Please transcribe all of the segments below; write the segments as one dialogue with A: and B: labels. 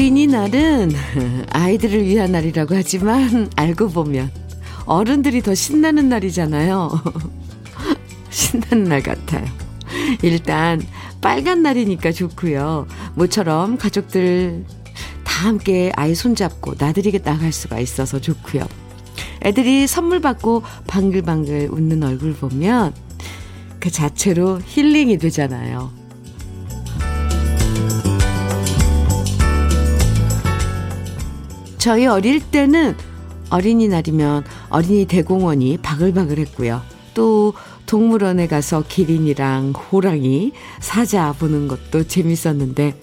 A: 어린이날은 아이들을 위한 날이라고 하지만 알고 보면 어른들이 더 신나는 날이잖아요. 신나는 날 같아요. 일단 빨간 날이니까 좋고요. 모처럼 가족들 다 함께 아이 손잡고 나들이게 나갈 수가 있어서 좋고요. 애들이 선물 받고 방글방글 웃는 얼굴 보면 그 자체로 힐링이 되잖아요. 저희 어릴 때는 어린이날이면 어린이 대공원이 바글바글 했고요. 또 동물원에 가서 기린이랑 호랑이, 사자 보는 것도 재밌었는데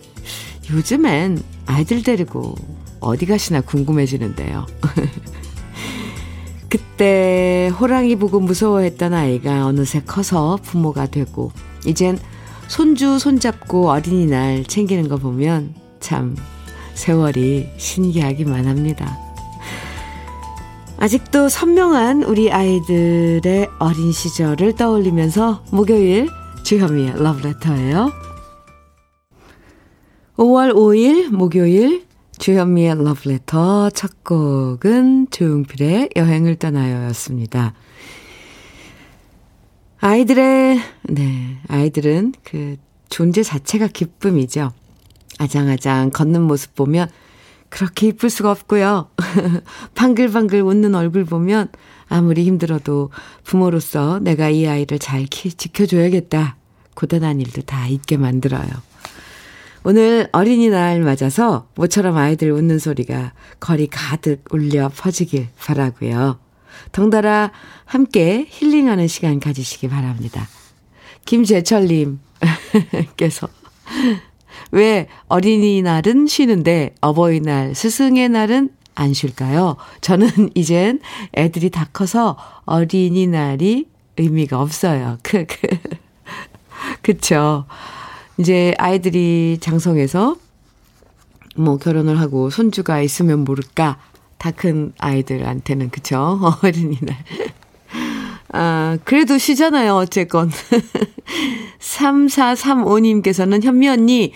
A: 요즘엔 아이들 데리고 어디 가시나 궁금해지는데요. 그때 호랑이 보고 무서워했던 아이가 어느새 커서 부모가 되고 이젠 손주 손잡고 어린이날 챙기는 거 보면 참 세월이 신기하기만 합니다. 아직도 선명한 우리 아이들의 어린 시절을 떠올리면서 목요일 주현미의 러브레터예요. 5월 5일 목요일 주현미의 러브레터 첫 곡은 조용필의 여행을 떠나요 였습니다. 아이들의, 네, 아이들은 그 존재 자체가 기쁨이죠. 아장아장 걷는 모습 보면 그렇게 이쁠 수가 없고요. 방글방글 웃는 얼굴 보면 아무리 힘들어도 부모로서 내가 이 아이를 잘 키, 지켜줘야겠다. 고단한 일도 다 잊게 만들어요. 오늘 어린이날 맞아서 모처럼 아이들 웃는 소리가 거리 가득 울려 퍼지길 바라고요. 덩달아 함께 힐링하는 시간 가지시기 바랍니다. 김재철님께서 왜 어린이날은 쉬는데 어버이날, 스승의 날은 안 쉴까요? 저는 이젠 애들이 다 커서 어린이날이 의미가 없어요. 그, 그. 그쵸. 이제 아이들이 장성해서 뭐 결혼을 하고 손주가 있으면 모를까. 다 큰 아이들한테는 그쵸. 어린이날. 아, 그래도 쉬잖아요. 어쨌건. 3435님께서는 현미 언니,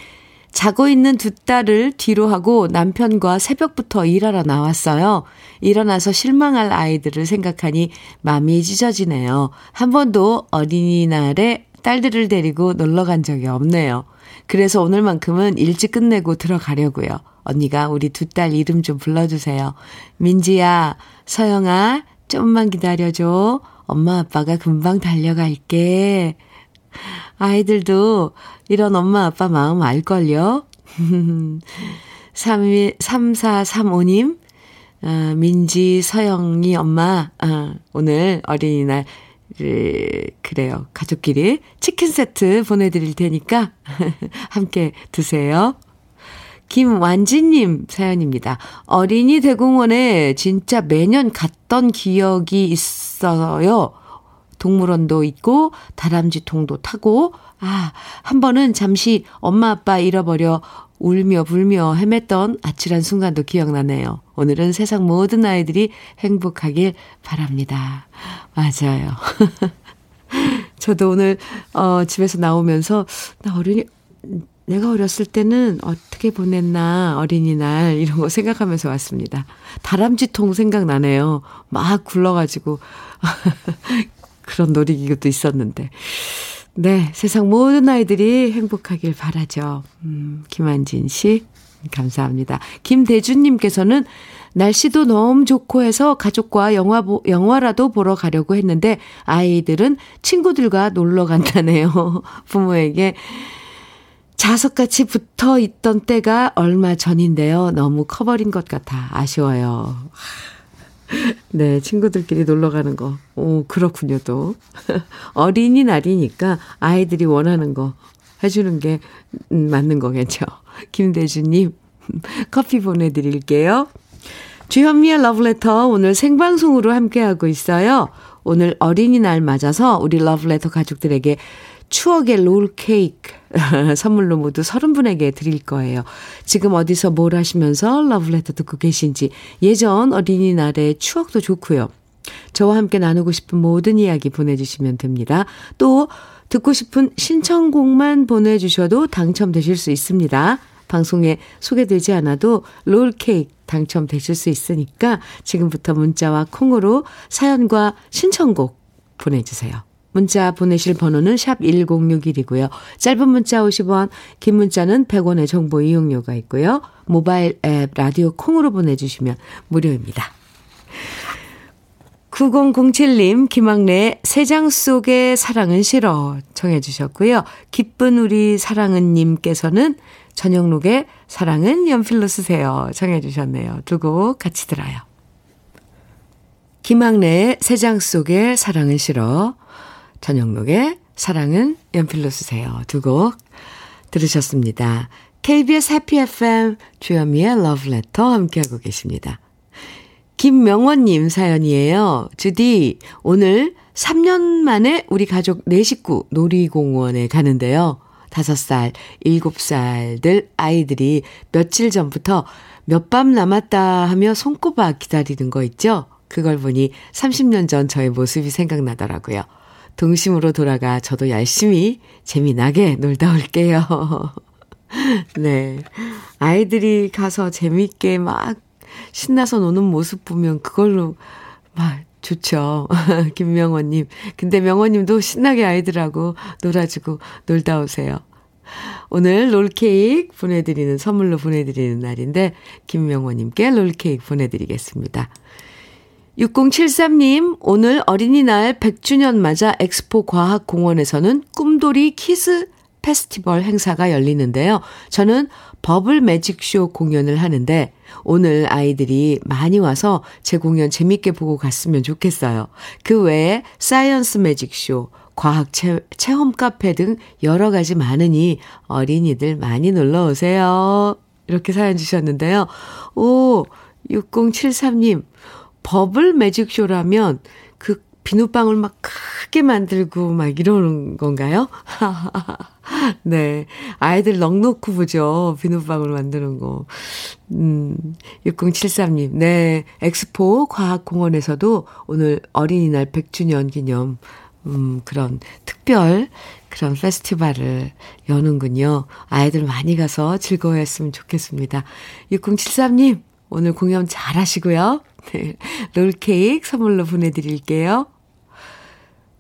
A: 자고 있는 두 딸을 뒤로 하고 남편과 새벽부터 일하러 나왔어요. 일어나서 실망할 아이들을 생각하니 마음이 찢어지네요. 한 번도 어린이날에 딸들을 데리고 놀러 간 적이 없네요. 그래서 오늘만큼은 일찍 끝내고 들어가려고요. 언니가 우리 두 딸 이름 좀 불러주세요. 민지야, 서영아, 좀만 기다려줘. 엄마 아빠가 금방 달려갈게. 아이들도 이런 엄마 아빠 마음 알걸요? 3435님, 아, 민지, 서영이 엄마, 아, 오늘 어린이날, 그래요. 가족끼리 치킨 세트 보내드릴 테니까 함께 드세요. 김완지님 사연입니다. 어린이 대공원에 진짜 매년 갔던 기억이 있어요. 동물원도 있고 다람쥐통도 타고 아, 한 번은 잠시 엄마 아빠 잃어버려 울며 불며 헤맸던 아찔한 순간도 기억나네요. 오늘은 세상 모든 아이들이 행복하길 바랍니다. 맞아요. 저도 오늘 어 집에서 나오면서 나 어린이 내가 어렸을 때는 어떻게 보냈나 어린이날 이런 거 생각하면서 왔습니다. 다람쥐통 생각나네요. 막 굴러가지고 그런 놀이기구도 있었는데. 네, 세상 모든 아이들이 행복하길 바라죠. 음, 김한진 씨, 감사합니다. 김대준님께서는 날씨도 너무 좋고 해서 가족과 영화, 보, 영화라도 보러 가려고 했는데 아이들은 친구들과 놀러 간다네요. 부모에게 자석같이 붙어 있던 때가 얼마 전인데요. 너무 커버린 것 같아 아쉬워요. 네, 친구들끼리 놀러 가는 거. 오, 그렇군요, 또. 어린이날이니까 아이들이 원하는 거 해주는 게 음, 맞는 거겠죠. 김대주님, 커피 보내드릴게요. 주현미의 러브레터 오늘 생방송으로 함께하고 있어요. 오늘 어린이날 맞아서 우리 러브레터 가족들에게 추억의 롤 케이크 선물로 모두 30분에게 드릴 거예요. 지금 어디서 뭘 하시면서 러브레터 듣고 계신지 예전 어린이날의 추억도 좋고요. 저와 함께 나누고 싶은 모든 이야기 보내주시면 됩니다. 또 듣고 싶은 신청곡만 보내주셔도 당첨되실 수 있습니다. 방송에 소개되지 않아도 롤케이크 당첨되실 수 있으니까 지금부터 문자와 콩으로 사연과 신청곡 보내주세요. 문자 보내실 번호는 샵 1061이고요. 짧은 문자 50원, 긴 문자는 100원의 정보 이용료가 있고요. 모바일 앱 라디오 콩으로 보내주시면 무료입니다. 9007님, 김학래의 세장 속의 사랑은 싫어 청해 주셨고요. 기쁜 우리 사랑은 님께서는 전영록의 사랑은 연필로 쓰세요 청해 주셨네요. 두 곡 같이 들어요. 김학래의 세장 속의 사랑은 싫어, 전영록의 사랑은 연필로 쓰세요. 두 곡 들으셨습니다. KBS 해피 FM 주현미의 러브레터 함께하고 계십니다. 김명원님 사연이에요. 주디, 오늘 3년 만에 우리 가족 4식구 놀이공원에 가는데요. 5살, 7살들 아이들이 며칠 전부터 몇 밤 남았다 하며 손꼽아 기다리는 거 있죠? 그걸 보니 30년 전 저의 모습이 생각나더라고요. 동심으로 돌아가 저도 열심히 재미나게 놀다 올게요. 네. 아이들이 가서 재밌게 막 신나서 노는 모습 보면 그걸로 막 좋죠. 김명원님. 근데 명원님도 신나게 아이들하고 놀아주고 놀다 오세요. 오늘 롤케이크 보내드리는, 선물로 보내드리는 날인데, 김명원님께 롤케이크 보내드리겠습니다. 6073님, 오늘 어린이날 100주년 맞아 엑스포 과학공원에서는 꿈돌이 kids 페스티벌 행사가 열리는데요. 저는 bubble magic show 공연을 하는데 오늘 아이들이 많이 와서 제 공연 재밌게 보고 갔으면 좋겠어요. 그 외에 science magic show, 과학 체, 체험 카페 등 여러 가지 많으니 어린이들 많이 놀러 오세요. 이렇게 사연 주셨는데요. 오, 6073님, 버블 매직쇼라면 그 비눗방울 막 크게 만들고 막 이러는 건가요? 네. 아이들 넉넉히 보죠. 비눗방울 만드는 거. 음, 6073님. 네. 엑스포 과학공원에서도 오늘 어린이날 100주년 기념, 음, 그런 특별 그런 페스티벌을 여는군요. 아이들 많이 가서 즐거워했으면 좋겠습니다. 6073님, 오늘 공연 잘 하시고요. 네. 롤케이크 선물로 보내드릴게요.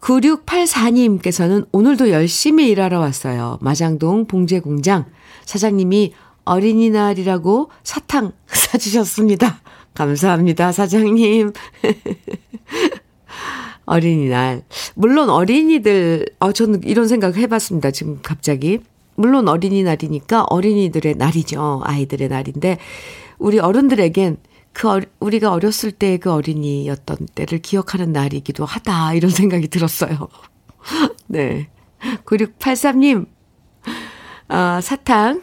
A: 9684님께서는 오늘도 열심히 일하러 왔어요. 마장동 봉제공장. 사장님이 어린이날이라고 사탕 사주셨습니다. 감사합니다, 사장님. 어린이날. 물론 어린이들, 어, 저는 이런 생각 해봤습니다. 지금 갑자기. 물론 어린이날이니까 어린이들의 날이죠. 아이들의 날인데, 우리 어른들에겐 그 어, 우리가 어렸을 때 그 어린이였던 때를 기억하는 날이기도 하다 이런 생각이 들었어요. 네. 9683님 아, 사탕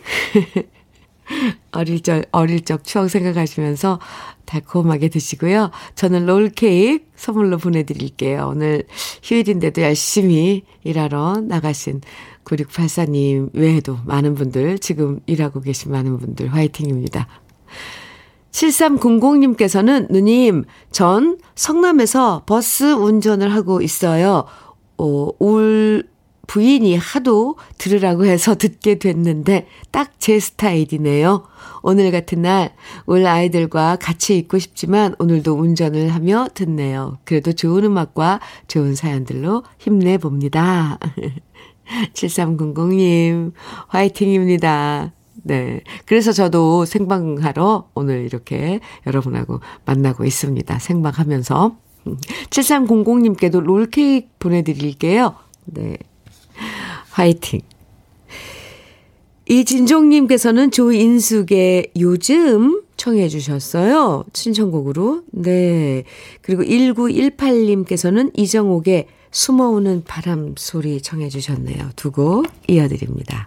A: 어릴 적 어릴 적 추억 생각하시면서 달콤하게 드시고요. 저는 롤케이크 선물로 보내드릴게요. 오늘 휴일인데도 열심히 일하러 나가신 9684님 외에도 많은 분들, 지금 일하고 계신 많은 분들 화이팅입니다. 7300님께서는 누님, 전 성남에서 버스 운전을 하고 있어요. 어, 올 부인이 하도 들으라고 해서 듣게 됐는데 딱 제 스타일이네요. 오늘 같은 날, 올 아이들과 같이 있고 싶지만 오늘도 운전을 하며 듣네요. 그래도 좋은 음악과 좋은 사연들로 힘내봅니다. 7300님, 화이팅입니다. 네. 그래서 저도 생방하러 오늘 이렇게 여러분하고 만나고 있습니다. 생방하면서. 7300님께도 롤케이크 보내드릴게요. 네. 화이팅. 이진종님께서는 조인숙의 요즘 청해 주셨어요. 신청곡으로. 네. 그리고 1918님께서는 이정옥의 숨어오는 바람 소리 청해 주셨네요. 두 곡 이어드립니다.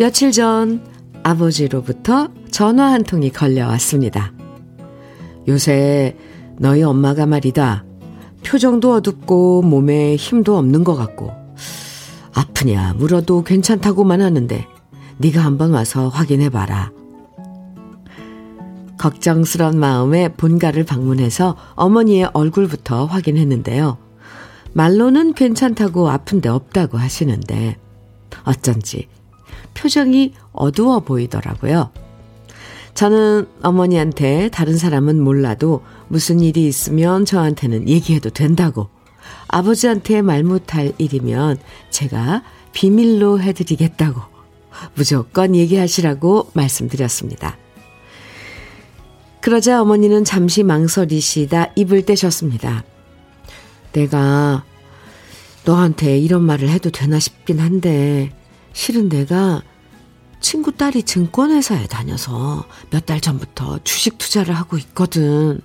A: 며칠 전 아버지로부터 전화 한 통이 걸려왔습니다. 요새 너희 엄마가 말이다. 표정도 어둡고 몸에 힘도 없는 것 같고 아프냐 물어도 괜찮다고만 하는데 네가 한번 와서 확인해봐라. 걱정스런 마음에 본가를 방문해서 어머니의 얼굴부터 확인했는데요. 말로는 괜찮다고 아픈데 없다고 하시는데 어쩐지 표정이 어두워 보이더라고요. 저는 어머니한테 다른 사람은 몰라도 무슨 일이 있으면 저한테는 얘기해도 된다고. 아버지한테 말 못할 일이면 제가 비밀로 해드리겠다고. 무조건 얘기하시라고 말씀드렸습니다. 그러자 어머니는 잠시 망설이시다 입을 떼셨습니다. 내가 너한테 이런 말을 해도 되나 싶긴 한데, 실은 내가 친구 딸이 증권회사에 다녀서 몇 달 전부터 주식 투자를 하고 있거든.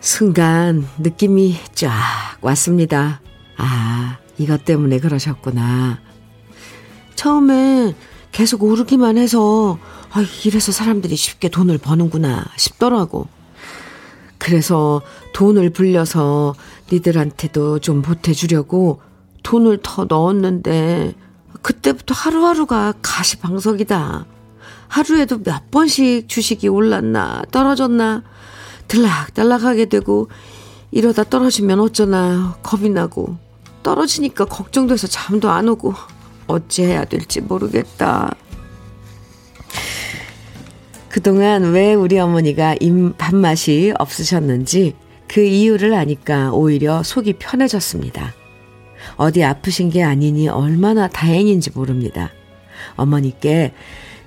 A: 순간 느낌이 쫙 왔습니다. 아, 이것 때문에 그러셨구나. 처음에 계속 오르기만 해서, 아, 이래서 사람들이 쉽게 돈을 버는구나 싶더라고. 그래서 돈을 불려서 니들한테도 좀 보태주려고 돈을 더 넣었는데, 그때부터 하루하루가 가시방석이다. 하루에도 몇 번씩 주식이 올랐나, 떨어졌나, 들락달락하게 되고, 이러다 떨어지면 어쩌나 겁이 나고, 떨어지니까 걱정돼서 잠도 안 오고, 어찌해야 될지 모르겠다. 그동안 왜 우리 어머니가 입 밥맛이 없으셨는지 그 이유를 아니까 오히려 속이 편해졌습니다. 어디 아프신 게 아니니 얼마나 다행인지 모릅니다. 어머니께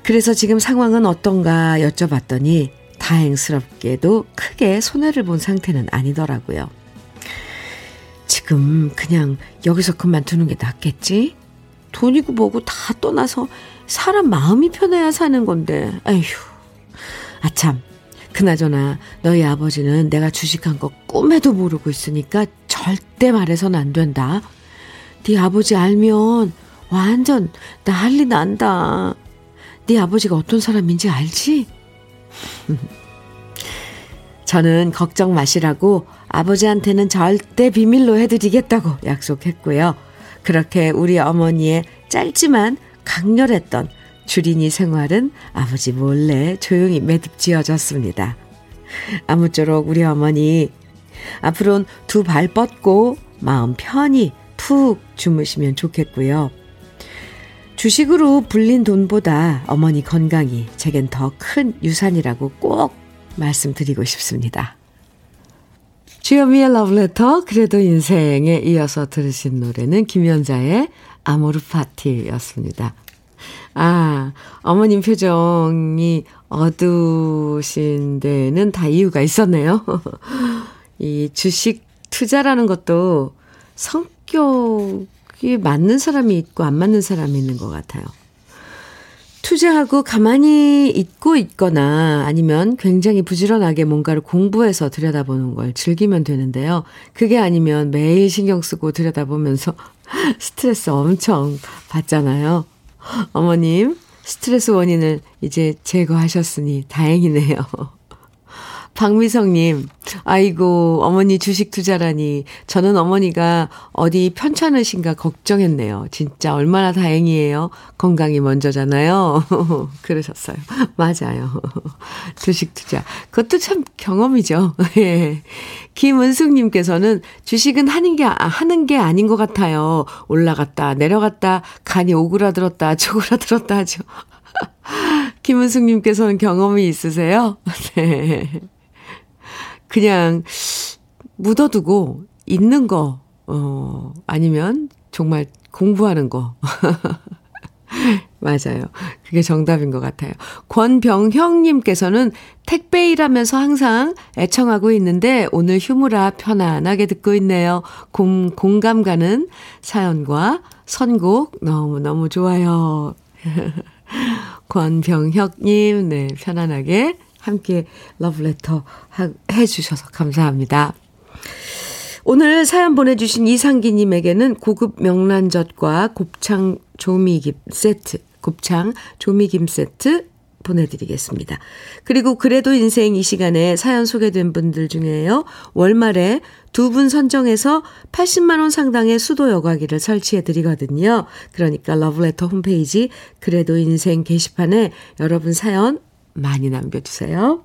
A: 그래서 지금 상황은 어떤가 여쭤봤더니 다행스럽게도 크게 손해를 본 상태는 아니더라고요. 지금 그냥 여기서 그만두는 게 낫겠지? 돈이고 뭐고 다 떠나서 사람 마음이 편해야 사는 건데, 에휴. 아참, 그나저나 너희 아버지는 내가 주식한 거 꿈에도 모르고 있으니까 절대 말해선 안 된다. 네 아버지 알면 완전 난리 난다. 네 아버지가 어떤 사람인지 알지? 저는 걱정 마시라고 아버지한테는 절대 비밀로 해드리겠다고 약속했고요. 그렇게 우리 어머니의 짧지만 강렬했던 주린이 생활은 아버지 몰래 조용히 매듭지어졌습니다. 아무쪼록 우리 어머니 앞으로는 두 발 뻗고 마음 편히 푹 주무시면 좋겠고요. 주식으로 불린 돈보다 어머니 건강이 제겐 더 큰 유산이라고 꼭 말씀드리고 싶습니다. 주여미의 러브레터 그래도 인생에 이어서 들으신 노래는 김연자의 아모르 파티였습니다. 아, 어머님 표정이 어두우신 데는 다 이유가 있었네요. 이 주식 투자라는 것도 성 격이 맞는 사람이 있고 안 맞는 사람이 있는 것 같아요. 투자하고 가만히 있고 있거나 아니면 굉장히 부지런하게 뭔가를 공부해서 들여다보는 걸 즐기면 되는데요. 그게 아니면 매일 신경 쓰고 들여다보면서 스트레스 엄청 받잖아요. 어머님, 스트레스 원인을 이제 제거하셨으니 다행이네요. 박미성님, 아이고, 어머니 주식 투자라니. 저는 어머니가 어디 편찮으신가 걱정했네요. 진짜 얼마나 다행이에요. 건강이 먼저잖아요. 그러셨어요. 맞아요. 주식 투자. 그것도 참 경험이죠. 예. 김은숙님께서는 주식은 하는 게, 하는 게 아닌 것 같아요. 올라갔다, 내려갔다, 간이 오그라들었다, 쪼그라들었다 하죠. 김은숙님께서는 경험이 있으세요? 네. 그냥 묻어두고 있는 거, 어, 아니면 정말 공부하는 거. 맞아요. 그게 정답인 것 같아요. 권병형님께서는 택배 일하면서 항상 애청하고 있는데 오늘 휴무라 편안하게 듣고 있네요. 공, 공감 가는 사연과 선곡 너무너무 좋아요. 권병혁님, 네, 편안하게 함께 러브레터 해주셔서 감사합니다. 오늘 사연 보내주신 이상기님에게는 고급 명란젓과 곱창 조미김 세트, 곱창 조미김 세트 보내드리겠습니다. 그리고 그래도 인생 이 시간에 사연 소개된 분들 중에요. 월말에 두 분 선정해서 80만원 상당의 수도 여과기를 설치해 드리거든요. 그러니까 러브레터 홈페이지 그래도 인생 게시판에 여러분 사연 많이 남겨주세요.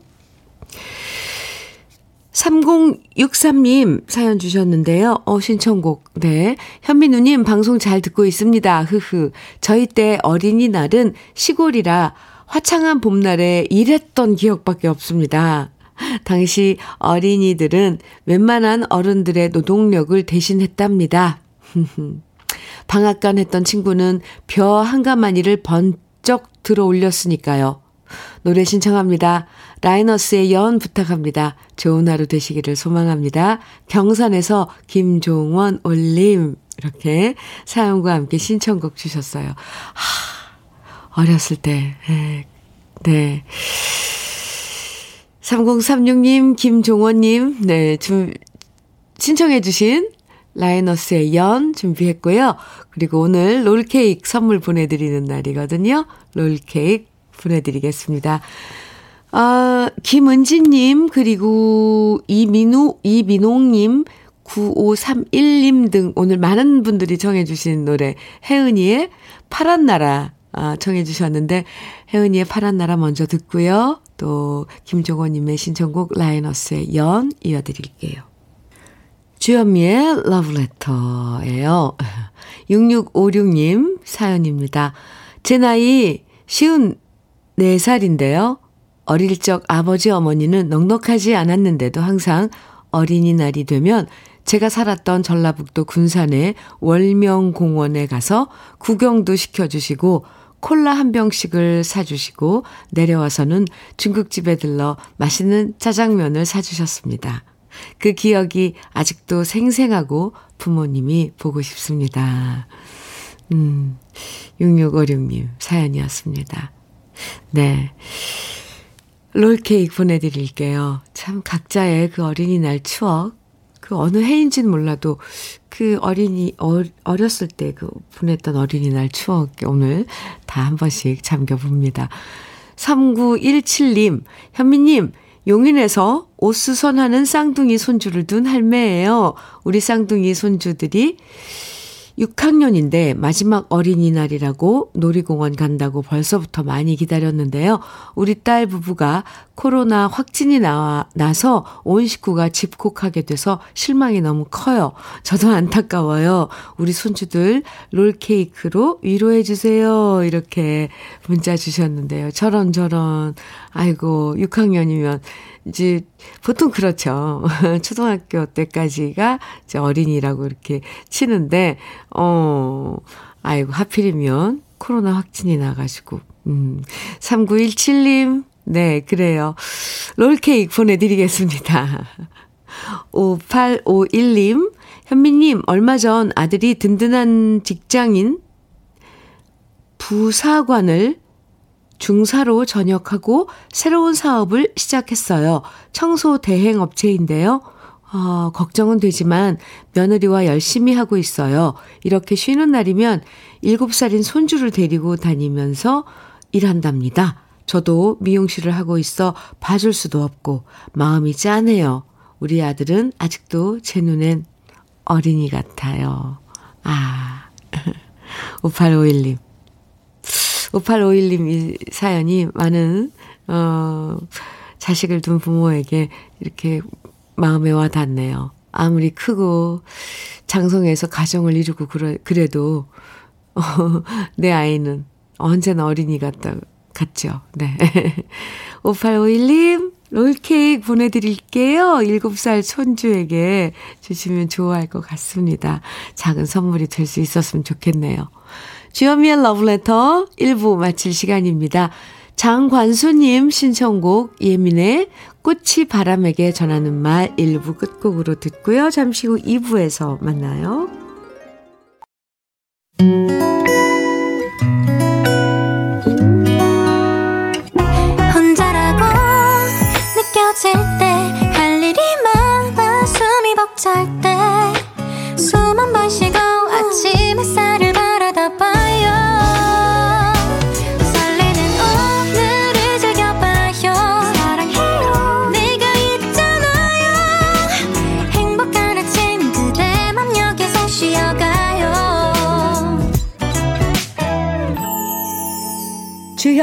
A: 3063님 사연 주셨는데요. 어, 신청곡. 네. 현민우님 방송 잘 듣고 있습니다. 흐흐. 저희 때 어린이날은 시골이라 화창한 봄날에 일했던 기억밖에 없습니다. 당시 어린이들은 웬만한 어른들의 노동력을 대신했답니다. 방앗간 했던 친구는 벼 한 가마니를 번쩍 들어 올렸으니까요. 노래 신청합니다. 라이너스의 연 부탁합니다. 좋은 하루 되시기를 소망합니다. 경산에서 김종원 올림. 이렇게 사연과 함께 신청곡 주셨어요. 하, 어렸을 때, 네. 네. 3036님, 김종원님, 네, 좀, 신청해주신 라이너스의 연 준비했고요. 그리고 오늘 롤케이크 선물 보내드리는 날이거든요. 롤케이크 보내드리겠습니다. 아, 김은지님, 그리고 이민우, 이민홍님, 9531님 등 오늘 많은 분들이 정해주신 노래, 혜은이의 파란 나라, 아, 정해주셨는데, 혜은이의 파란 나라 먼저 듣고요. 또, 김종원님의 신청곡 라이너스의 연 이어드릴게요. 주현미의 러브레터예요. 6656님 사연입니다. 제 나이 쉬운 4살인데요. 어릴 적 아버지 어머니는 넉넉하지 않았는데도 항상 어린이날이 되면 제가 살았던 전라북도 군산의 월명공원에 가서 구경도 시켜주시고 콜라 한 병씩을 사주시고 내려와서는 중국집에 들러 맛있는 짜장면을 사주셨습니다. 그 기억이 아직도 생생하고 부모님이 보고 싶습니다. 음, 6656님 사연이었습니다. 네. 롤케이크 보내드릴게요. 참 각자의 그 어린이날 추억, 그 어느 해인지는 몰라도 그 어린이, 어, 어렸을 때 그 보냈던 어린이날 추억 오늘 다 한 번씩 잠겨봅니다. 3917님, 현미님, 용인에서 옷수선하는 쌍둥이 손주를 둔 할매예요. 우리 쌍둥이 손주들이 6학년인데 마지막 어린이날이라고 놀이공원 간다고 벌써부터 많이 기다렸는데요. 우리 딸 부부가 코로나 확진이 나, 나서 온 식구가 집콕하게 돼서 실망이 너무 커요. 저도 안타까워요. 우리 손주들 롤케이크로 위로해주세요. 이렇게 문자 주셨는데요. 저런, 저런. 아이고, 6학년이면 이제 보통 그렇죠. 초등학교 때까지가 이제 어린이라고 이렇게 치는데, 어, 아이고, 하필이면 코로나 확진이 나가지고, 음, 3917님, 네, 그래요. 롤케이크 보내드리겠습니다. 5851님, 현미님, 얼마 전 아들이 든든한 직장인 부사관을 중사로 전역하고 새로운 사업을 시작했어요. 청소 대행 업체인데요. 어, 걱정은 되지만 며느리와 열심히 하고 있어요. 이렇게 쉬는 날이면 7살인 손주를 데리고 다니면서 일한답니다. 저도 미용실을 하고 있어 봐줄 수도 없고 마음이 짠해요. 우리 아들은 아직도 제 눈엔 어린이 같아요. 아, 5851님. 5851님 이 사연이 많은, 어, 자식을 둔 부모에게 이렇게 마음에 와 닿네요. 아무리 크고 장성해서 가정을 이루고 그래, 그래도, 어, 내 아이는 언제나 어린이 같다, 같죠. 네. 5851님, 롤케이크 보내드릴게요. 7살 손주에게 주시면 좋아할 것 같습니다. 작은 선물이 될 수 있었으면 좋겠네요. 주현미의 러브레터 1부 마칠 시간입니다. 장관수님 신청곡 예민의 꽃이 바람에게 전하는 말 1부 끝곡으로 듣고요. 잠시 후 2부에서 만나요.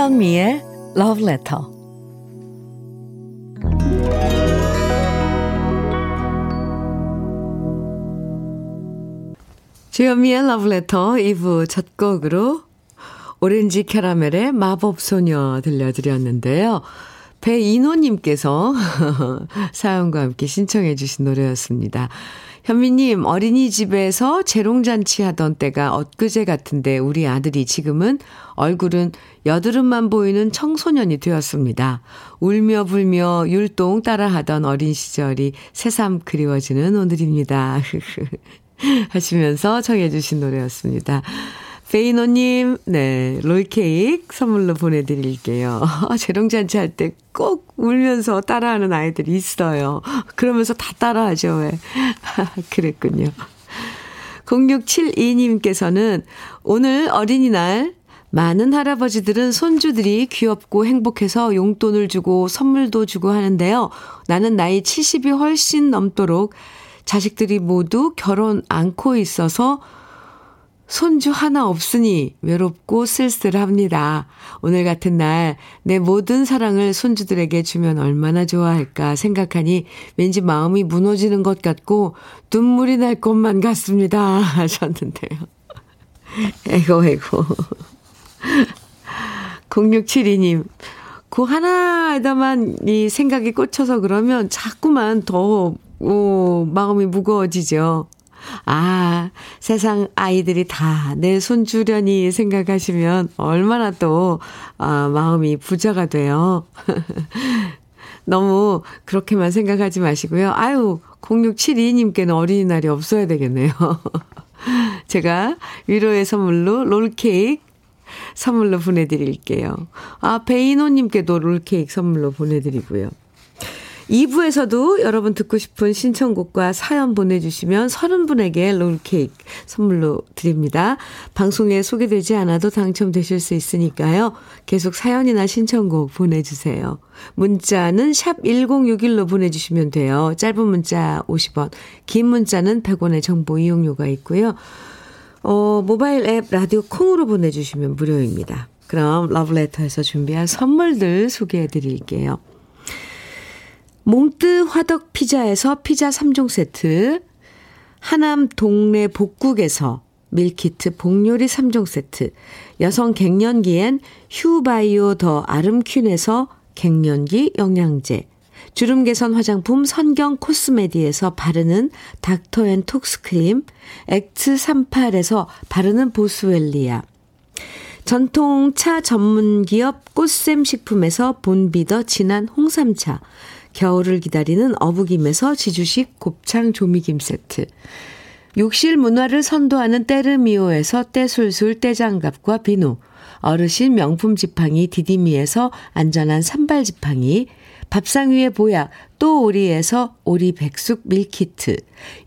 A: 주현미의 Love Letter. 주현미의 Love Letter 2부 첫 곡으로 오렌지 캐러멜의 마법소녀 들려드렸는데요. 배인호님께서 사연과 함께 신청해 주신 노래였습니다. 현미님, 어린이집에서 재롱잔치 하던 때가 엊그제 같은데 우리 아들이 지금은 얼굴은 여드름만 보이는 청소년이 되었습니다. 울며 불며 율동 따라하던 어린 시절이 새삼 그리워지는 오늘입니다. 하시면서 청해주신 노래였습니다. 페이노님, 네, 롤 케이크 선물로 보내드릴게요. 재롱잔치 할 때 꼭 울면서 따라하는 아이들이 있어요. 그러면서 다 따라하죠, 왜. 그랬군요. 0672님께서는 오늘 어린이날 많은 할아버지들은 손주들이 귀엽고 행복해서 용돈을 주고 선물도 주고 하는데요. 나는 나이 70이 훨씬 넘도록 자식들이 모두 결혼 않고 있어서 손주 하나 없으니 외롭고 쓸쓸합니다. 오늘 같은 날 내 모든 사랑을 손주들에게 주면 얼마나 좋아할까 생각하니 왠지 마음이 무너지는 것 같고 눈물이 날 것만 같습니다. 하셨는데요. 에고, 에고. 0672님, 그 하나에다만 이 생각이 꽂혀서 그러면 자꾸만 더, 오, 마음이 무거워지죠. 아, 세상 아이들이 다 내 손주려니 생각하시면 얼마나 또, 아, 마음이 부자가 돼요. 너무 그렇게만 생각하지 마시고요. 아유, 0672님께는 어린이날이 없어야 되겠네요. 제가 위로의 선물로 롤케이크 선물로 보내드릴게요. 아, 베이노님께도 롤케이크 선물로 보내드리고요. 2부에서도 여러분 듣고 싶은 신청곡과 사연 보내주시면 30분에게 롤케이크 선물로 드립니다. 방송에 소개되지 않아도 당첨되실 수 있으니까요. 계속 사연이나 신청곡 보내주세요. 문자는 샵 1061로 보내주시면 돼요. 짧은 문자 50원, 긴 문자는 100원의 정보 이용료가 있고요. 어, 모바일 앱 라디오 콩으로 보내주시면 무료입니다. 그럼 러브레터에서 준비한 선물들 소개해 드릴게요. 몽뜨 화덕 피자에서 피자 3종 세트, 하남 동네 복국에서 밀키트 복요리 3종 세트, 여성 갱년기엔 휴바이오 더 아름퀸에서 갱년기 영양제, 주름 개선 화장품 선경 코스메디에서 바르는 닥터앤톡스크림, 엑트 38에서 바르는 보스웰리아, 전통차 전문기업 꽃샘 식품에서 본비더 진한 홍삼차, 겨울을 기다리는 어부김에서 지주식 곱창 조미김 세트. 욕실 문화를 선도하는 때르미오에서 때술술 때장갑과 비누. 어르신 명품 지팡이 디디미에서 안전한 산발 지팡이. 밥상 위의 보약 또 오리에서 오리 백숙 밀키트.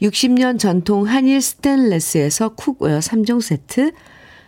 A: 60년 전통 한일 스텐레스에서 쿡웨어 3종 세트.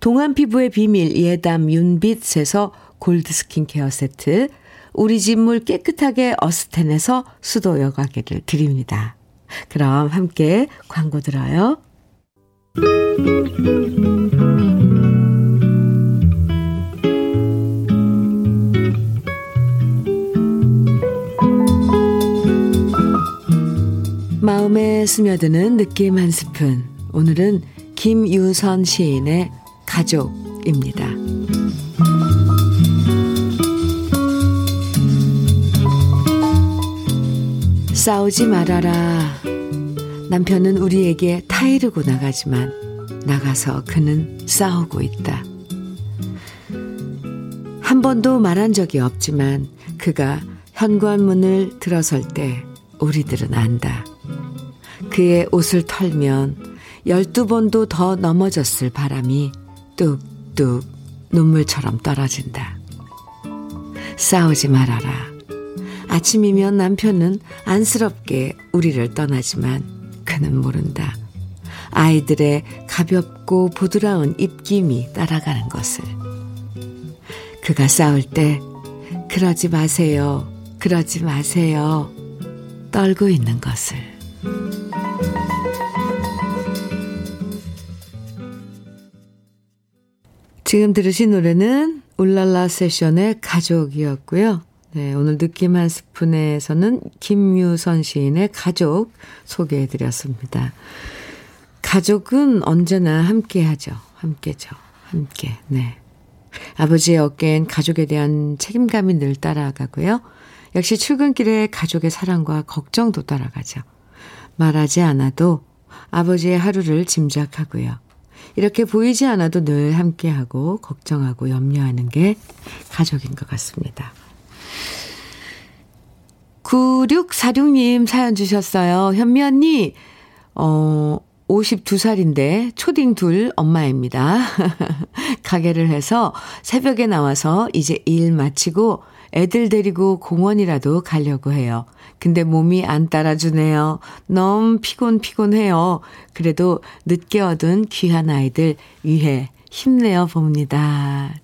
A: 동안 피부의 비밀 예담 윤빛에서 골드 스킨케어 세트, 우리 집 물 깨끗하게 어스텐에서 수도 여과기를 드립니다. 그럼 함께 광고 들어요. 마음에 스며드는 느낌 한 스푼. 오늘은 김유선 시인의 가족입니다. 싸우지 말아라. 남편은 우리에게 타이르고 나가지만 나가서 그는 싸우고 있다. 한 번도 말한 적이 없지만 그가 현관문을 들어설 때 우리들은 안다. 그의 옷을 털면 열두 번도 더 넘어졌을 바람이 뚝뚝 눈물처럼 떨어진다. 싸우지 말아라. 아침이면 남편은 안쓰럽게 우리를 떠나지만 그는 모른다. 아이들의 가볍고 부드러운 입김이 따라가는 것을. 그가 싸울 때, 그러지 마세요. 그러지 마세요. 떨고 있는 것을. 지금 들으신 노래는 울랄라 세션의 가족이었고요. 네, 오늘 느낌 한 스푼에서는 김유선 시인의 가족 소개해 드렸습니다. 가족은 언제나 함께 하죠. 함께죠. 함께. 네. 아버지의 어깨엔 가족에 대한 책임감이 늘 따라가고요. 역시 출근길에 가족의 사랑과 걱정도 따라가죠. 말하지 않아도 아버지의 하루를 짐작하고요. 이렇게 보이지 않아도 늘 함께하고 걱정하고 염려하는 게 가족인 것 같습니다. 9646님 사연 주셨어요. 현미 언니, 어, 52살인데 초딩 둘 엄마입니다. 가게를 해서 새벽에 나와서 이제 일 마치고 애들 데리고 공원이라도 가려고 해요. 근데 몸이 안 따라주네요. 너무 피곤 피곤해요. 그래도 늦게 얻은 귀한 아이들 위해 힘내어 봅니다.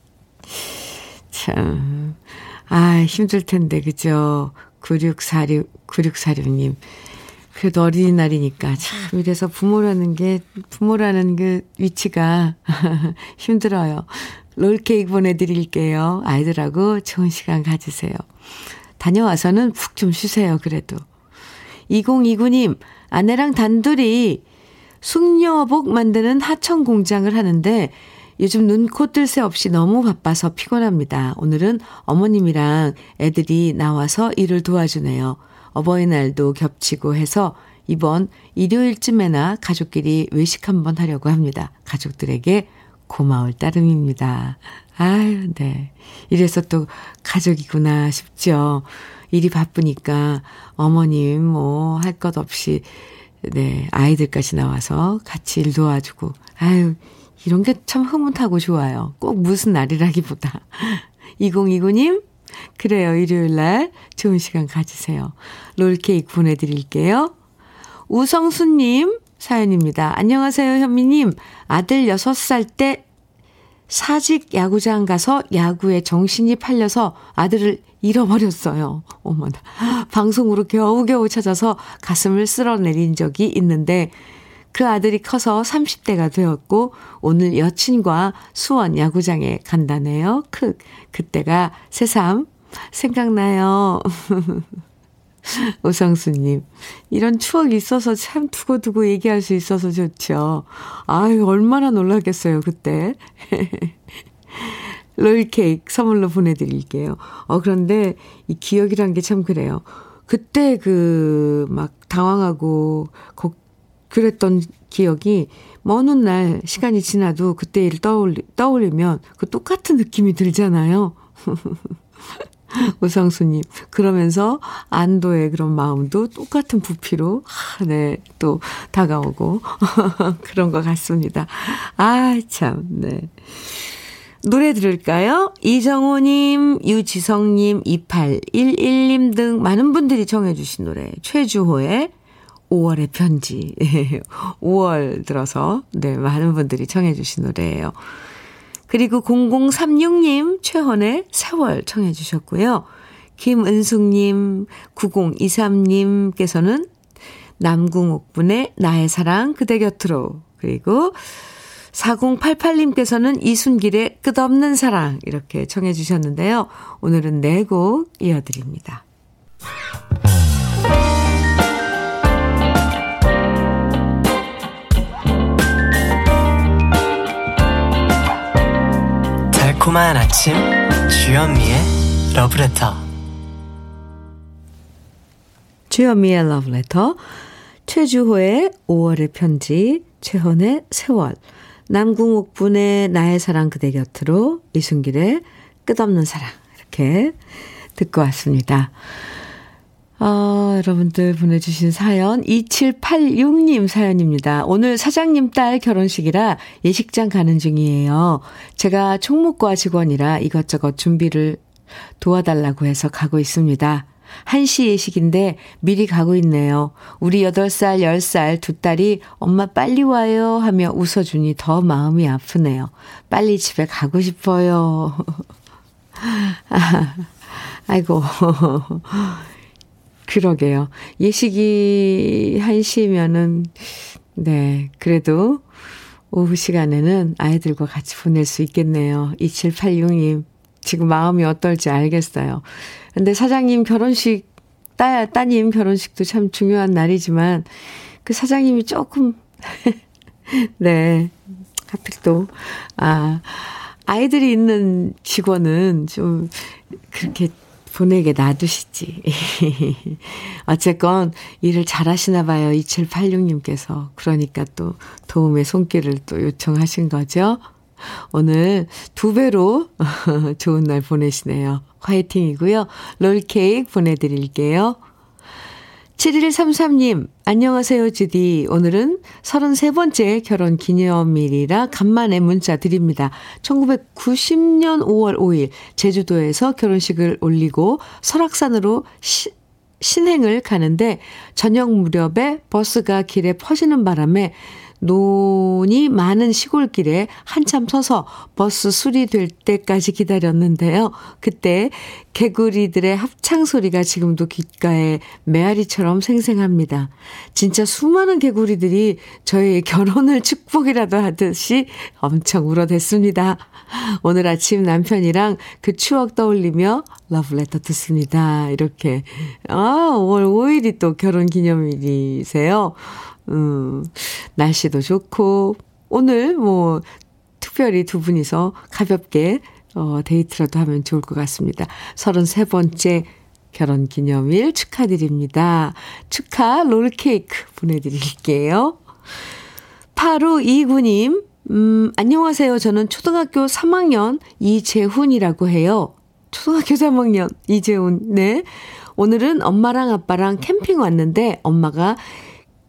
A: 참, 아, 힘들 텐데, 그죠? 9646, 9646님. 그래도 어린이날이니까 참 이래서 부모라는 게 부모라는 그 위치가 힘들어요. 롤케이크 보내드릴게요. 아이들하고 좋은 시간 가지세요. 다녀와서는 푹 좀 쉬세요. 그래도 2029님 아내랑 단둘이 숙녀복 만드는 하청 공장을 하는데 요즘 눈, 코, 뜰 새 없이 너무 바빠서 피곤합니다. 오늘은 어머님이랑 애들이 나와서 일을 도와주네요. 어버이날도 겹치고 해서 이번 일요일쯤에나 가족끼리 외식 한번 하려고 합니다. 가족들에게 고마울 따름입니다. 아유, 네. 이래서 또 가족이구나 싶죠. 일이 바쁘니까 어머님 뭐 할 것 없이 네, 아이들까지 나와서 같이 일 도와주고 아유, 이런 게 참 흐뭇하고 좋아요. 꼭 무슨 날이라기보다. 2029님 그래요. 일요일 날 좋은 시간 가지세요. 롤케이크 보내드릴게요. 우성수님 사연입니다. 안녕하세요, 현미님. 아들 6살 때 사직 야구장 가서 야구에 정신이 팔려서 아들을 잃어버렸어요. 어머나. 방송으로 겨우겨우 찾아서 가슴을 쓸어내린 적이 있는데 그 아들이 커서 30대가 되었고 오늘 여친과 수원 야구장에 간다네요. 크 그때가 새삼 생각나요. 오성수님, 이런 추억이 있어서 참 두고두고 얘기할 수 있어서 좋죠. 아유, 얼마나 놀라겠어요, 그때. 롤케이크 선물로 보내드릴게요. 어, 그런데 이 기억이란 게 참 그래요. 그때 그, 막 당황하고, 거, 그랬던 기억이 먼 훗날 시간이 지나도 그때 일을 떠올리, 떠올리면 그 똑같은 느낌이 들잖아요. 우성수님. 그러면서 안도의 그런 마음도 똑같은 부피로, 네, 또 다가오고, 그런 것 같습니다. 아, 참, 네. 노래 들을까요? 이정호님, 유지성님, 2811님 등 많은 분들이 정해주신 노래. 최주호의 5월의 편지. 5월 들어서, 네, 많은 분들이 청해주신 노래예요. 그리고 0036님, 최헌의 세월 청해주셨고요. 김은숙님, 9023님께서는 남궁옥분의 나의 사랑 그대 곁으로. 그리고 4088님께서는 이순길의 끝없는 사랑. 이렇게 청해 주셨는데요. 오늘은 네 곡 이어드립니다.
B: 달콤한 아침 주현미의 러브레터.
A: 주현미의 러브레터. 최주호의 5월의 편지 최헌의 세월. 남궁옥 분의 나의 사랑 그대 곁으로 이순길의 끝없는 사랑. 이렇게 듣고 왔습니다. 아, 여러분들 보내주신 사연 2786님 사연입니다. 오늘 사장님 딸 결혼식이라 예식장 가는 중이에요. 제가 총무과 직원이라 이것저것 준비를 도와달라고 해서 가고 있습니다. 한시 예식인데 미리 가고 있네요. 우리 8살, 10살 두 딸이 엄마 빨리 와요 하며 웃어주니 더 마음이 아프네요. 빨리 집에 가고 싶어요. 아, 아이고. 그러게요. 예식이 1시면은, 네, 그래도 오후 시간에는 아이들과 같이 보낼 수 있겠네요. 2786님. 지금 마음이 어떨지 알겠어요. 근데 사장님 결혼식, 따, 따님 결혼식도 참 중요한 날이지만, 그 사장님이 조금, 네, 하필 또, 아, 아이들이 있는 직원은 좀 그렇게 보내게 놔두시지. 어쨌건 일을 잘 하시나 봐요. 2786님께서. 그러니까 또 도움의 손길을 또 요청하신 거죠. 오늘 두 배로 좋은 날 보내시네요. 화이팅이고요. 롤케이크 보내드릴게요. 7133님, 안녕하세요, 주디. 오늘은 33번째 결혼 기념일이라 간만에 문자 드립니다. 1990년 5월 5일, 제주도에서 결혼식을 올리고 설악산으로 시, 신행을 가는데, 저녁 무렵에 버스가 길에 퍼지는 바람에 논이 많은 시골길에 한참 서서 버스 수리될 때까지 기다렸는데요. 그때 개구리들의 합창 소리가 지금도 귓가에 메아리처럼 생생합니다. 진짜 수많은 개구리들이 저의 결혼을 축복이라도 하듯이 엄청 울어댔습니다. 오늘 아침 남편이랑 그 추억 떠올리며 러브레터 듣습니다. 이렇게. 아, 5월 5일이 또 결혼 기념일이세요. 음, 날씨도 좋고, 오늘 뭐, 특별히 두 분이서 가볍게, 어, 데이트라도 하면 좋을 것 같습니다. 33번째 결혼 기념일 축하드립니다. 축하 롤케이크 보내드릴게요. 8529님, 음, 안녕하세요. 저는 초등학교 3학년 이재훈이라고 해요. 초등학교 3학년 이재훈, 네. 오늘은 엄마랑 아빠랑 캠핑 왔는데 엄마가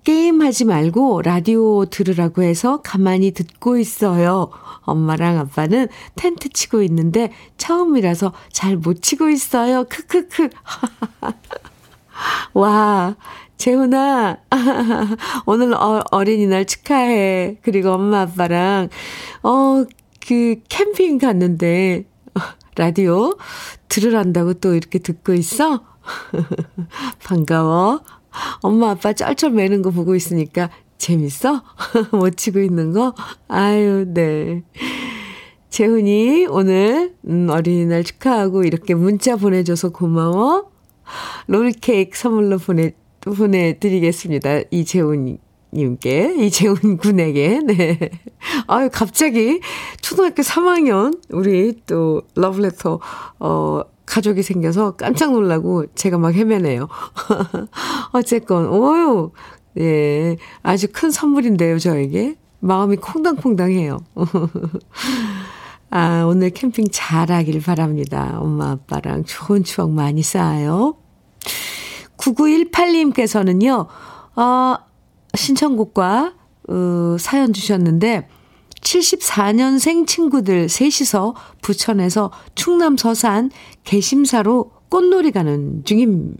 A: 게임하지 말고 라디오 들으라고 해서 가만히 듣고 있어요. 엄마랑 아빠는 텐트 치고 있는데 처음이라서 잘 못 치고 있어요. 크크크. 와, 재훈아, 오늘 어, 어린이날 축하해. 그리고 엄마 아빠랑, 어, 그 캠핑 갔는데, 라디오 들으란다고 또 이렇게 듣고 있어? 반가워. 엄마 아빠 쩔쩔 매는 거 보고 있으니까 재밌어? 못 치고 있는 거? 아유, 네. 재훈이 오늘 음, 어린이날 축하하고 이렇게 문자 보내줘서 고마워. 롤케이크 선물로 보내, 보내드리겠습니다. 이재훈 님께, 이재훈 군에게, 네. 아유, 갑자기 초등학교 3학년, 우리 또 러브레터, 어, 가족이 생겨서 깜짝 놀라고 제가 막 헤매네요. 어쨌건, 오유, 예, 아주 큰 선물인데요, 저에게. 마음이 콩당콩당해요. 아, 오늘 캠핑 잘 하길 바랍니다. 엄마, 아빠랑 좋은 추억 많이 쌓아요. 9918님께서는요, 어, 신청곡과, 어, 사연 주셨는데, 74년생 친구들 셋이서 부천에서 충남 서산 개심사로 꽃놀이 가는 중임,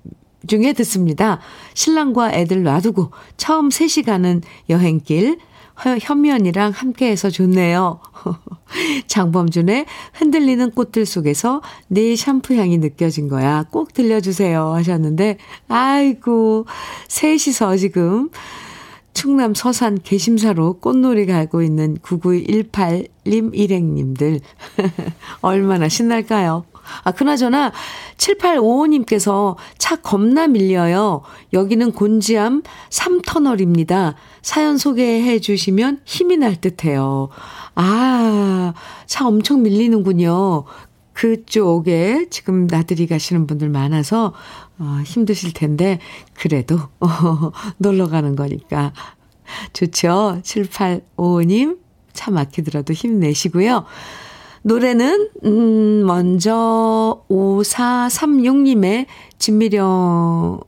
A: 중에 듣습니다. 신랑과 애들 놔두고 처음 셋이 가는 여행길 현면이랑 함께해서 좋네요. 장범준의 흔들리는 꽃들 속에서 네 샴푸 향이 느껴진 거야. 꼭 들려주세요. 하셨는데, 아이고, 셋이서 지금 충남 서산 개심사로 꽃놀이 가고 있는 9918님 일행님들. 얼마나 신날까요? 아, 그나저나 7855님께서 차 겁나 밀려요. 여기는 곤지암 3터널입니다. 사연 소개해 주시면 힘이 날 듯해요. 아, 차 엄청 밀리는군요. 그쪽에 지금 나들이 가시는 분들 많아서 어, 힘드실 텐데 그래도 어, 놀러 가는 거니까 좋죠. 7855님 차 막히더라도 힘내시고요. 노래는 음 먼저 5436님의 진미령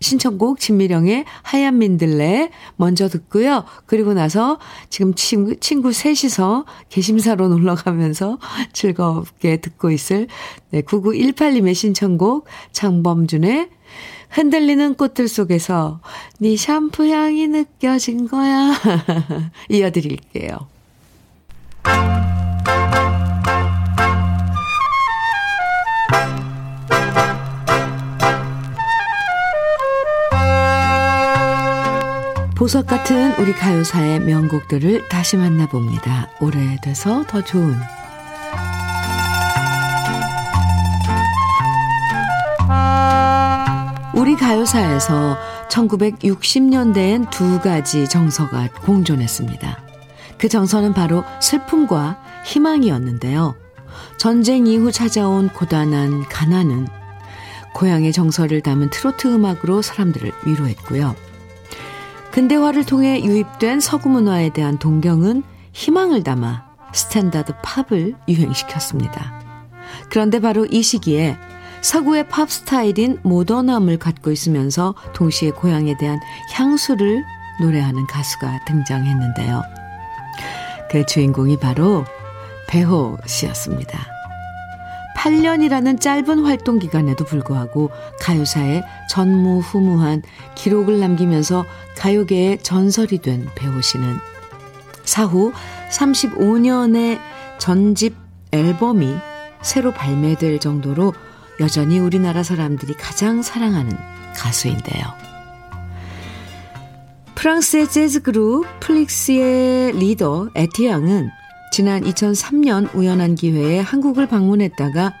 A: 신청곡 진미령의 하얀 민들레 먼저 듣고요. 그리고 나서 지금 친구, 친구 셋이서 개심사로 놀러 가면서 즐겁게 듣고 있을 네, 9918님의 신청곡 장범준의 흔들리는 꽃들 속에서 네 샴푸 향이 느껴진 거야. 이어드릴게요. 보석 같은 우리 가요사의 명곡들을 다시 만나봅니다. 오래돼서 더 좋은 우리 가요사에서 1960년대엔 두 가지 정서가 공존했습니다. 그 정서는 바로 슬픔과 희망이었는데요. 전쟁 이후 찾아온 고단한 가난은 고향의 정서를 담은 트로트 음악으로 사람들을 위로했고요. 근대화를 통해 유입된 서구 문화에 대한 동경은 희망을 담아 스탠다드 팝을 유행시켰습니다. 그런데 바로 이 시기에 서구의 팝 스타일인 모던함을 갖고 있으면서 동시에 고향에 대한 향수를 노래하는 가수가 등장했는데요. 그 주인공이 바로 배호 씨였습니다. 8년이라는 짧은 활동 기간에도 불구하고 가요사에 전무후무한 기록을 남기면서 가요계의 전설이 된 배호 씨는 사후 35년의 전집 앨범이 새로 발매될 정도로 여전히 우리나라 사람들이 가장 사랑하는 가수인데요. 프랑스의 재즈 그룹 플릭스의 리더 에티앙은 지난 2003년 우연한 기회에 한국을 방문했다가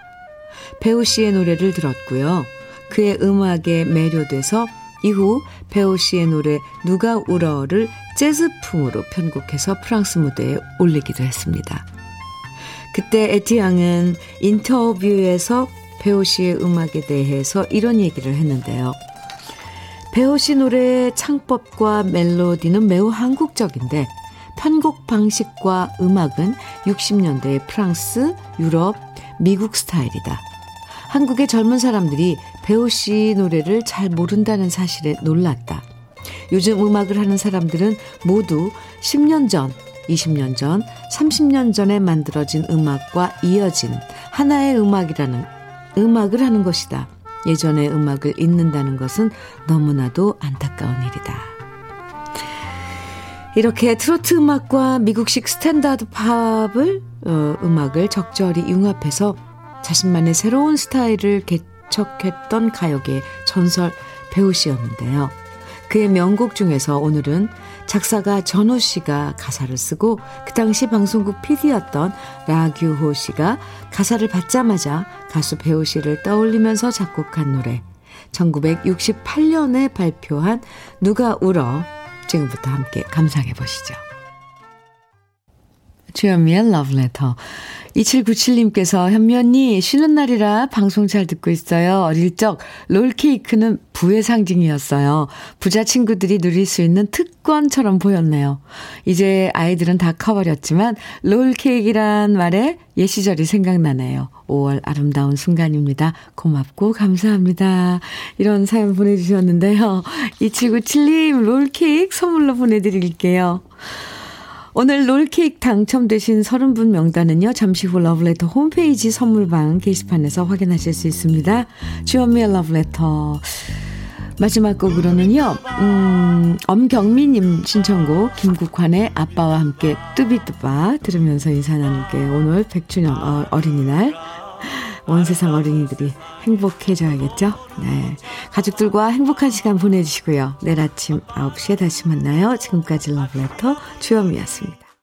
A: 배우 씨의 노래를 들었고요. 그의 음악에 매료돼서 이후 배우 씨의 노래 누가 울어를 재즈풍으로 편곡해서 프랑스 무대에 올리기도 했습니다. 그때 에티앙은 인터뷰에서 배우 씨의 음악에 대해서 이런 얘기를 했는데요. 배우 씨 노래의 창법과 멜로디는 매우 한국적인데 편곡 방식과 음악은 60년대의 프랑스, 유럽, 미국 스타일이다. 한국의 젊은 사람들이 배우 씨 노래를 잘 모른다는 사실에 놀랐다. 요즘 음악을 하는 사람들은 모두 10년 전, 20년 전, 30년 전에 만들어진 음악과 이어진 하나의 음악이라는 음악을 하는 것이다. 예전의 음악을 잊는다는 것은 너무나도 안타까운 일이다. 이렇게 트로트 음악과 미국식 스탠다드 팝을 어, 음악을 적절히 융합해서 자신만의 새로운 스타일을 개척했던 가요계 전설 배호 씨였는데요. 그의 명곡 중에서 오늘은 작사가 전우 씨가 가사를 쓰고 그 당시 방송국 PD였던 나규호 씨가 가사를 받자마자 가수 배호 씨를 떠올리면서 작곡한 노래 1968년에 발표한 누가 울어 지금부터 함께 감상해 보시죠. 주현미의 러브레터. 2797님께서 현면이 쉬는 날이라 방송 잘 듣고 있어요. 어릴 적 롤케이크는 부의 상징이었어요. 부자 친구들이 누릴 수 있는 특권처럼 보였네요. 이제 아이들은 다 커버렸지만 롤케이크란 말에 옛 시절이 생각나네요. 5월 아름다운 순간입니다. 고맙고 감사합니다. 이런 사연 보내주셨는데요. 2797님 롤케이크 선물로 보내드릴게요. 오늘 롤케이크 당첨되신 30분 명단은요. 잠시 후 러브레터 홈페이지 선물방 게시판에서 확인하실 수 있습니다. 주현미의 러브레터 마지막 곡으로는요. 음, 엄경미님 신청곡 김국환의 아빠와 함께 뚜비뚜바 들으면서 인사 나눌게요. 오늘 100주년 어, 어린이날 온 세상 어린이들이 행복해져야겠죠? 네. 가족들과 행복한 시간 보내주시고요. 내일 아침 9시에 다시 만나요. 지금까지 러브레터 주현미였습니다.